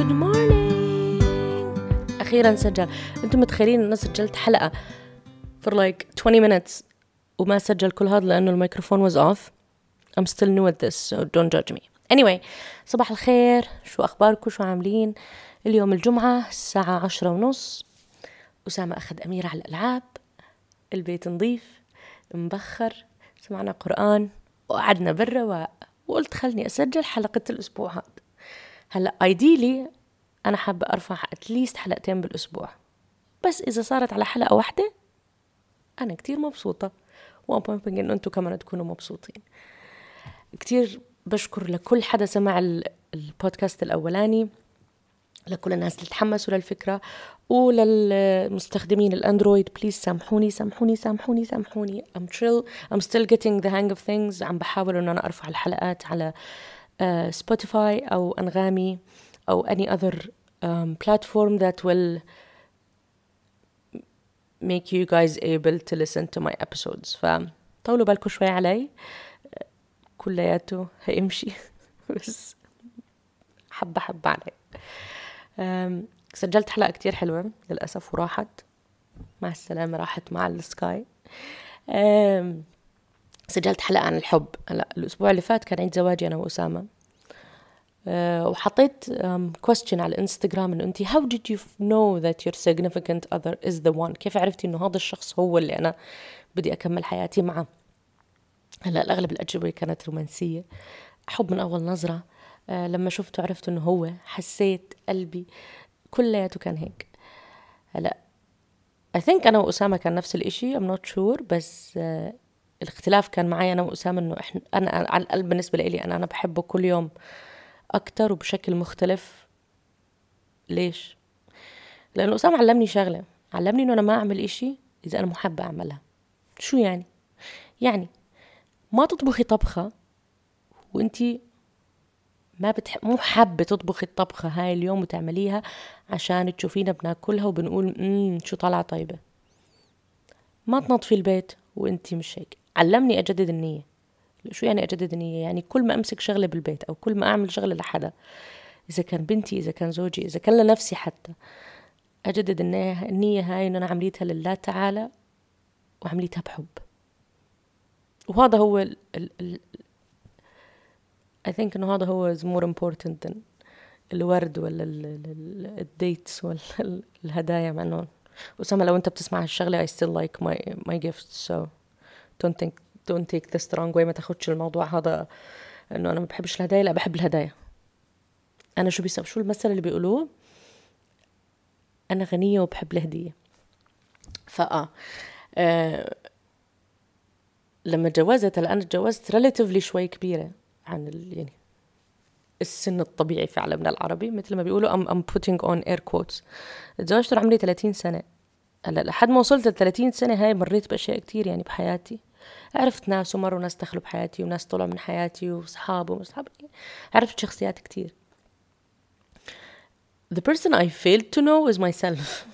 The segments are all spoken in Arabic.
good morning أخيرا سجل. أنتم متخيلين أنا سجلت حلقة for like 20 minutes وما سجل كل هذا لأنه الميكروفون was off. I'm still new at this so don't judge me. Anyway صباح الخير. شو أخباركم؟ شو عاملين؟ اليوم الجمعة الساعة عشرة ونص. أسامة أخذ أميرة على الألعاب. البيت نظيف مبخر سمعنا قرآن وقعدنا بالرواق وقلت خلني أسجل حلقة الأسبوع هذا. هلا ideally أنا حابة أرفع at least حلقتين بالأسبوع. بس إذا صارت على حلقة واحدة أنا كتير مبسوطة. وأهم إنه أنتم كمان تكونوا مبسوطين. كتير بشكر لكل حدا سمع البودكاست الأولاني لكل الناس اللي تحمسوا للفكرة وللمستخدمين ال Android. please سامحوني سامحوني سامحوني سامحوني. I'm chill. I'm still getting the hang of things. عم بحاول إنه أنا أرفع الحلقات على Spotify أو أنغامي أو any other um, platform that will make you guys able to listen to my episodes. فطولوا بالكم شوي علي. كلياته هيمشي. بس حبة حبة علي. سجلت حلقة كتير حلوة للأسف وراحت. مع السلامة راحت مع ال sky. سجلت حلقة عن الحب. هلا الأسبوع اللي فات كان عيد زواجي أنا وأسامة. أه وحطيت question على الانستغرام إنه انت how did you know that your significant other is the one كيف عرفتي إنه هذا الشخص هو اللي أنا بدي أكمل حياتي معه؟ هلا الأغلب الأجوبة كانت رومانسية. حب من أول نظرة. أه لما شفته عرفت إنه هو. حسيت قلبي كلياته كان هيك. هلا I think أنا وأسامة كان نفس الإشي I'm not sure بس uh, الاختلاف كان معي أنا وأسامة إنه إحنا أنا على القلب بالنسبة لي أنا أنا بحبه كل يوم أكتر وبشكل مختلف ليش؟ لأنه أسامة علمني شغلة علمني إنه أنا ما أعمل إشي إذا أنا محبة أعملها شو يعني؟ يعني ما تطبخي طبخة وانتي ما بتح... مو حابة تطبخي الطبخة هاي اليوم وتعمليها عشان تشوفينا بناكلها وبنقول إمم شو طالعة طيبة ما تنظفي البيت وانتي مش هيك علمني أجدد النية. شو يعني أجدد النية؟ يعني كل ما أمسك شغلة بالبيت أو كل ما أعمل شغلة لحدا إذا كان بنتي إذا كان زوجي إذا كان لنفسي حتى أجدد النية هاي إنه أنا عمليتها لله تعالى وعمليتها بحب. وهذا هو ال ال ال I think إنه هذا هو is more important than الورد ولا الديتس ولا الهدايا مع إنه أسامة لو أنت بتسمع هالشغلة I still like my my gifts so don't think don't take this wrong way. ما تاخدش الموضوع هذا إنه أنا ما بحبش الهدايا. لا بحب الهدايا. أنا شو بيسوي شو المثل اللي بيقولوه؟ أنا غنية وبحب الهدية. فآه آه لما تجوزت هلا أنا تجوزت ريلاتيفلي شوي كبيرة عن ال يعني السن الطبيعي في عالمنا العربي. مثل ما بيقولوا I'm, I'm putting on air quotes. تزوجت عمري 30 سنة. هلا لحد ما وصلت ل 30 سنة هاي مريت بأشياء كتير يعني بحياتي. عرفت ناس ومروا ناس دخلوا بحياتي وناس طلعوا من حياتي وصحاب ومصحاب عرفت شخصيات كتير. The person I failed to know is myself.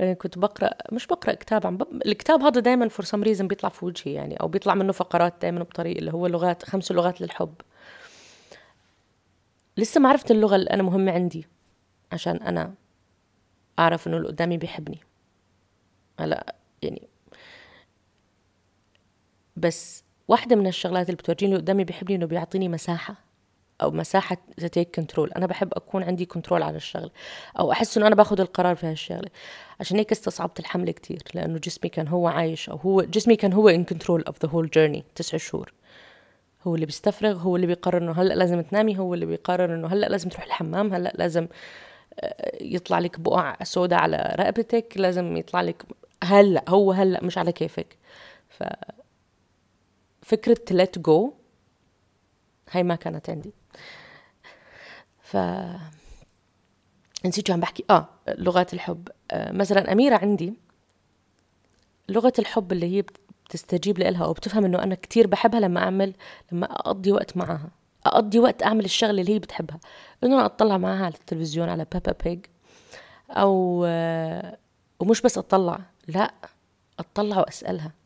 كنت بقرا مش بقرأ كتاب عم ب... الكتاب هذا دائما for some reason بيطلع في وجهي يعني أو بيطلع منه فقرات دائما بطريقة اللي هو لغات خمس لغات للحب. لسه ما عرفت اللغة اللي أنا مهمة عندي عشان أنا أعرف إنه اللي قدامي بيحبني. هلا يعني بس واحدة من الشغلات اللي بتورجيني اللي قدامي بيحبني إنه بيعطيني مساحة أو مساحة take control أنا بحب أكون عندي control على الشغله أو أحس إنه أنا باخذ القرار في هالشغلة. عشان هيك استصعبت الحمل كتير لأنه جسمي كان هو عايش أو هو جسمي كان هو in control of the whole journey تسع شهور. هو اللي بيستفرغ هو اللي بيقرر إنه هلأ لازم تنامي هو اللي بيقرر إنه هلأ لازم تروح الحمام هلأ لازم آه، يطلع لك بقع سوداء على رقبتك لازم يطلع لك هلأ هو هلأ مش على كيفك. ف فكرة let go هاي ما كانت عندي. ف نسيت شو عم بحكي. آه لغات الحب. آه مثلا أميرة عندي لغة الحب اللي هي بتستجيب لها أو بتفهم إنه أنا كتير بحبها لما أعمل لما أقضي وقت معها. أقضي وقت أعمل الشغلة اللي هي بتحبها. إنه أنا أطلع معها على التلفزيون على بابا بيج أو آه ومش بس أطلع لا أطلع وأسألها. آه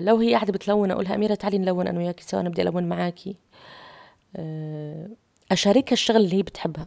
لو هي قاعدة بتلون أقولها أميرة تعالي نلون أنا وياكي سوا نبدا ألون معاكي. آه أشاركها الشغل اللي هي بتحبها.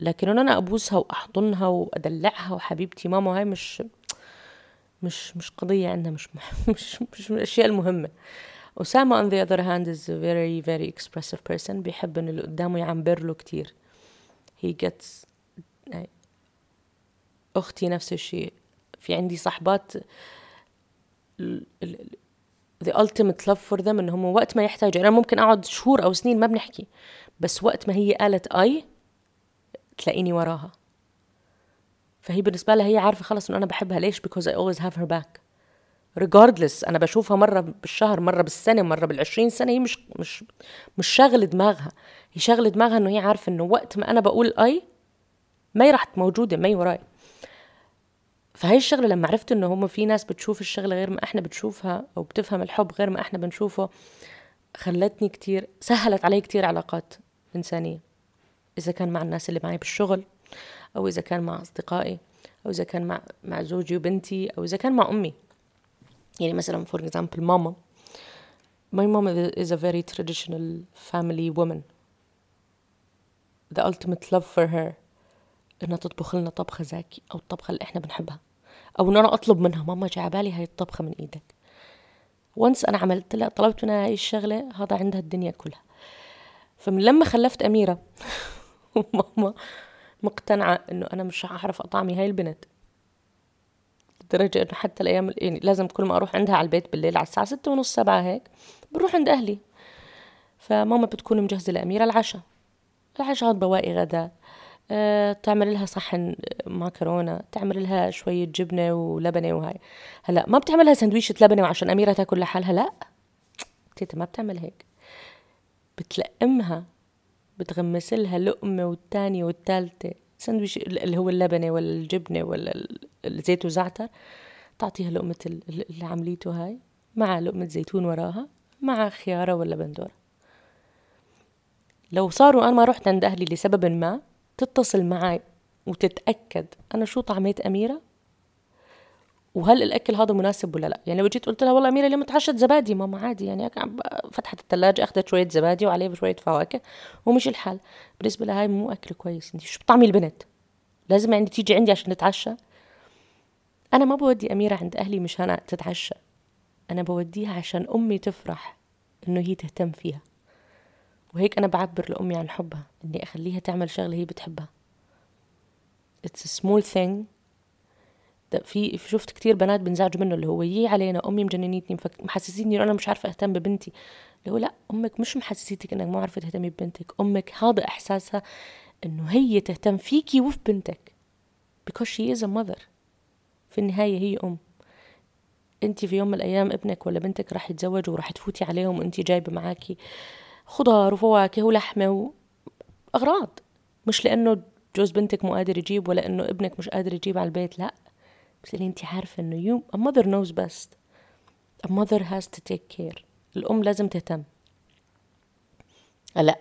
لكن أنا أبوسها وأحضنها وأدلعها وحبيبتي ماما هاي مش مش مش قضية عندنا مش مش مش من الأشياء المهمة. أسامة on the other hand is a very very expressive person بيحب إن اللي قدامه يعبر له كتير. He gets أختي نفس الشيء. في عندي صحبات the ultimate love for them إن هم وقت ما يحتاجوا. أنا ممكن أقعد شهور أو سنين ما بنحكي بس وقت ما هي قالت أي تلاقيني وراها. فهي بالنسبة لها هي عارفة خلص إنه أنا بحبها. ليش؟ because I always have her back. Regardless أنا بشوفها مرة بالشهر مرة بالسنة مرة بالعشرين سنة. هي مش مش مش شاغلة دماغها. هي شاغلة دماغها إنه هي عارفة إنه وقت ما أنا بقول أي ما راح موجودة ما وراي. فهي الشغلة لما عرفت إنه هم في ناس بتشوف الشغلة غير ما إحنا بتشوفها أو بتفهم الحب غير ما إحنا بنشوفه خلتني كتير سهلت علي كتير علاقات إنسانية. إذا كان مع الناس اللي معي بالشغل أو إذا كان مع أصدقائي أو إذا كان مع مع زوجي وبنتي أو إذا كان مع أمي. يعني مثلا for example ماما. My mom is a very traditional family woman. The ultimate love for her إنها تطبخ لنا طبخة زاكي أو الطبخة اللي إحنا بنحبها. أو إن أنا أطلب منها. ماما جاي بالي هاي الطبخة من إيدك. وانس أنا عملت لها طلبت منها هاي الشغلة هذا عندها الدنيا كلها. فمن لما خلفت أميرة وماما مقتنعة إنه أنا مش هعرف أطعمي هاي البنت لدرجة إنه حتى الأيام يعني لازم كل ما أروح عندها على البيت بالليل على الساعة ستة ونص سبعة هيك بروح عند أهلي. فماما بتكون مجهزة لأميرة العشاء. العشاء بواقي غدا أه تعمل لها صحن ماكرونة تعمل لها شوية جبنة ولبنة وهاي. هلأ ما بتعملها سندويشة لبنة عشان أميرة تاكل لحالها؟ لأ. تيتا ما بتعمل هيك. بتلقمها بتغمس لها لقمة والتانية والتالتة. سندويش اللي هو اللبنة ولا الجبنة ولا الزيت وزعتر. تعطيها لقمة اللي عمليته هاي مع لقمة زيتون وراها مع خيارة ولا بندورة. لو صاروا أنا ما رحت عند أهلي لسبب ما تتصل معي وتتأكد أنا شو طعميت أميرة؟ وهل الأكل هذا مناسب ولا لا؟ يعني لو جيت قلت لها والله أميرة اليوم تعشت زبادي ماما عادي يعني فتحت الثلاجه أخذت شوية زبادي وعليه شوية فواكه ومشي الحال بالنسبة لها مو أكل كويس. انت شو بطعمي البنت؟ لازم يعني تيجي عندي عشان نتعشى؟ أنا ما بودي أميرة عند أهلي مشان تتعشى. أنا بوديها عشان أمي تفرح إنه هي تهتم فيها. وهيك أنا بعبر لأمي عن حبها إني أخليها تعمل شغلة هي بتحبها. It's a small thing في شفت كتير بنات بنزعجوا منه اللي هو يي علينا أمي مجننيتني محسسيني إنه أنا مش عارفة أهتم ببنتي. اللي هو لا أمك مش محسسيتك إنك مو عارفه تهتمي ببنتك. أمك هذا إحساسها إنه هي تهتم فيكي وفي بنتك. Because she is a mother. في النهاية هي أم. انت في يوم من الأيام ابنك ولا بنتك راح يتزوجوا وراح تفوتي عليهم وانت جايبة معاكي. خضار وفواكه ولحمة واغراض مش لأنه جوز بنتك مو قادر يجيب ولا إنه ابنك مش قادر يجيب على البيت لأ. بس اللي انت عارفة إنه يو a mother knows best. A mother has to take care. الأم لازم تهتم. لا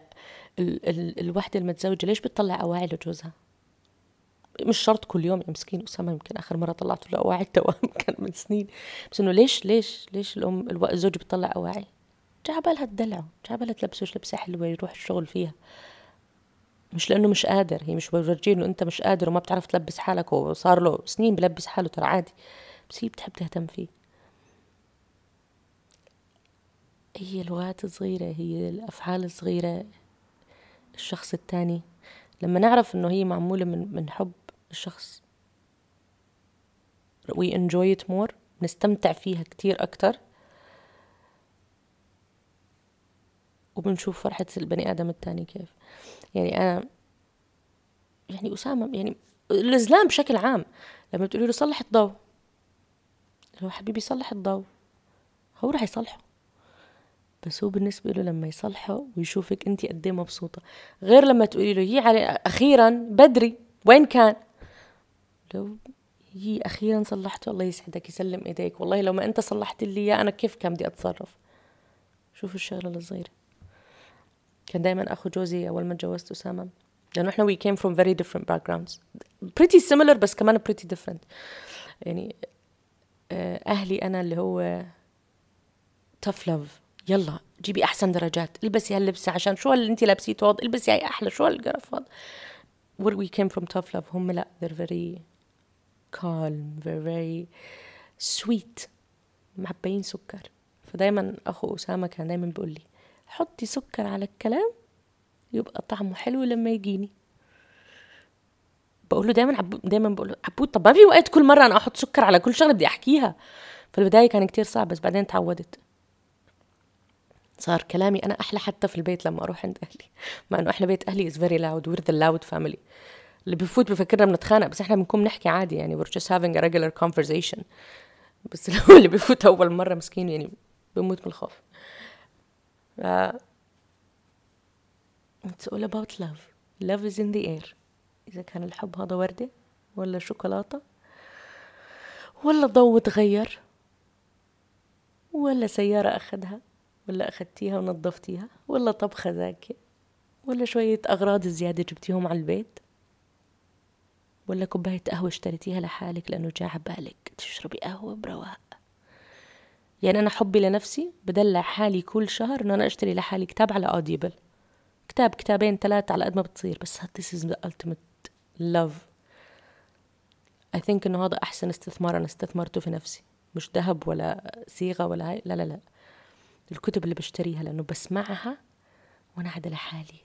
ال ال الوحدة المتزوجة ليش بتطلع أواعي لجوزها؟ مش شرط كل يوم مسكين أسامة يمكن آخر مرة طلعت له أواعي التوام كان من سنين. بس إنه ليش ليش ليش الأم الزوج بتطلع أواعي؟ جعبالها تدلعه جعبالها تلبسه لبسة حلوة يروح الشغل فيها. مش لأنه مش قادر هي مش بورجيه إنه أنت مش قادر وما بتعرف تلبس حالك وصار له سنين بلبس حاله ترى عادي بس هي بتحب تهتم فيه. هي الوقت صغيرة هي الأفعال الصغيرة. الشخص التاني لما نعرف إنه هي معمولة من من حب الشخص we enjoy it more نستمتع فيها كتير أكتر. وبنشوف فرحة البني آدم التاني كيف. يعني أنا يعني أسامة يعني الإسلام بشكل عام لما بتقولي له صلح الضوء هو حبيبي صلح الضوء هو راح يصلحه. بس هو بالنسبة له لما يصلحه ويشوفك انت قد إيه مبسوطة. غير لما تقولي له يي علي أخيرا بدري وين كان؟ لو يي أخيرا صلحته الله يسعدك يسلم إيديك والله لو ما أنت صلحت لي إياه أنا كيف كان بدي أتصرف؟ شوفوا الشغلة الصغيرة. كان دائما أخو جوزي أول ما تجوزت أسامة. لأنه إحنا we came from very different backgrounds. Pretty similar بس كمان pretty different. يعني آه، أهلي أنا اللي هو tough love. يلا جيبي أحسن درجات. البسي هاللبسه عشان شو اللي انت لابسيته هذا البسي هاي أحلى. شو هالقرف هذا؟ Where we came from tough هم لا they're very calm. Very very sweet. معبيين سكر. فدايما أخو أسامة كان دايما بيقول لي حطي سكر على الكلام يبقى طعمه حلو لما يجيني. بقول له دايما عبود دايما بقول له عبود طب ما في وقت كل مرة أنا أحط سكر على كل شغلة بدي أحكيها. في البداية كان كتير صعب بس بعدين تعودت. صار كلامي أنا أحلى حتى في البيت لما أروح عند أهلي. مع إنه إحنا بيت أهلي is very loud we're the loud family اللي بفوت بفكرنا بنتخانق بس إحنا بنكون نحكي عادي يعني we're just having a regular conversation. بس اللي بفوت أول مرة مسكين يعني بموت من الخوف. It's all about love. Love is in the air. إذا كان الحب هذا وردة ولا شوكولاتة ولا ضوء تغير ولا سيارة أخدها ولا أخدتيها ونظفتيها ولا طبخة زاكية ولا شوية أغراض زيادة جبتيهم على البيت ولا كوباية قهوة اشتريتيها لحالك لأنه جاء عبالك تشربي قهوة برواق. يعني أنا حبي لنفسي بدلع حالي كل شهر إنه أنا أشتري لحالي كتاب على أوديبل كتاب كتابين ثلاثة على قد ما بتصير بس this is the ultimate love. I think إنه هذا أحسن استثمار أنا استثمرته في نفسي. مش ذهب ولا صيغة ولا هاي لا لا لا. الكتب اللي بشتريها لأنه بسمعها وأنا قاعدة لحالي.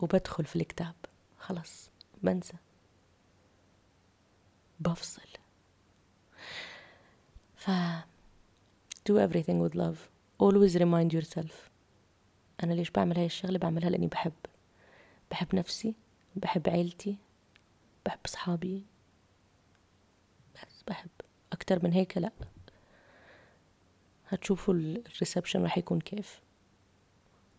وبدخل في الكتاب. خلص بنسى. بفصل. ف do everything with love. Always remind yourself. أنا ليش بعمل هاي الشغلة؟ بعملها لأني بحب. بحب نفسي بحب عيلتي بحب أصحابي. بس بحب. أكتر من هيك لأ. هتشوفوا الريسبشن راح يكون كيف.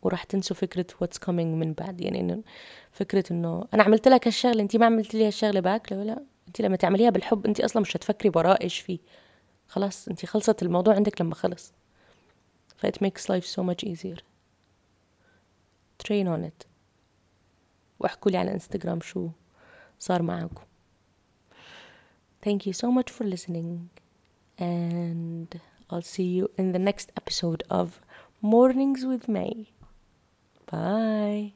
وراح تنسوا فكرة what's coming من بعد. يعني إنه فكرة إنه أنا عملت لك هالشغلة أنت ما عملت لي هالشغلة باك لأ لأ. أنت لما تعمليها بالحب أنت أصلا مش هتفكري وراه إيش فيه. خلاص أنت خلصت الموضوع عندك لما خلص ف it makes life so much easier train on it واحكوا لي على انستغرام شو صار معاكم thank you so much for listening and I'll see you in the next episode of Mornings with May. Bye.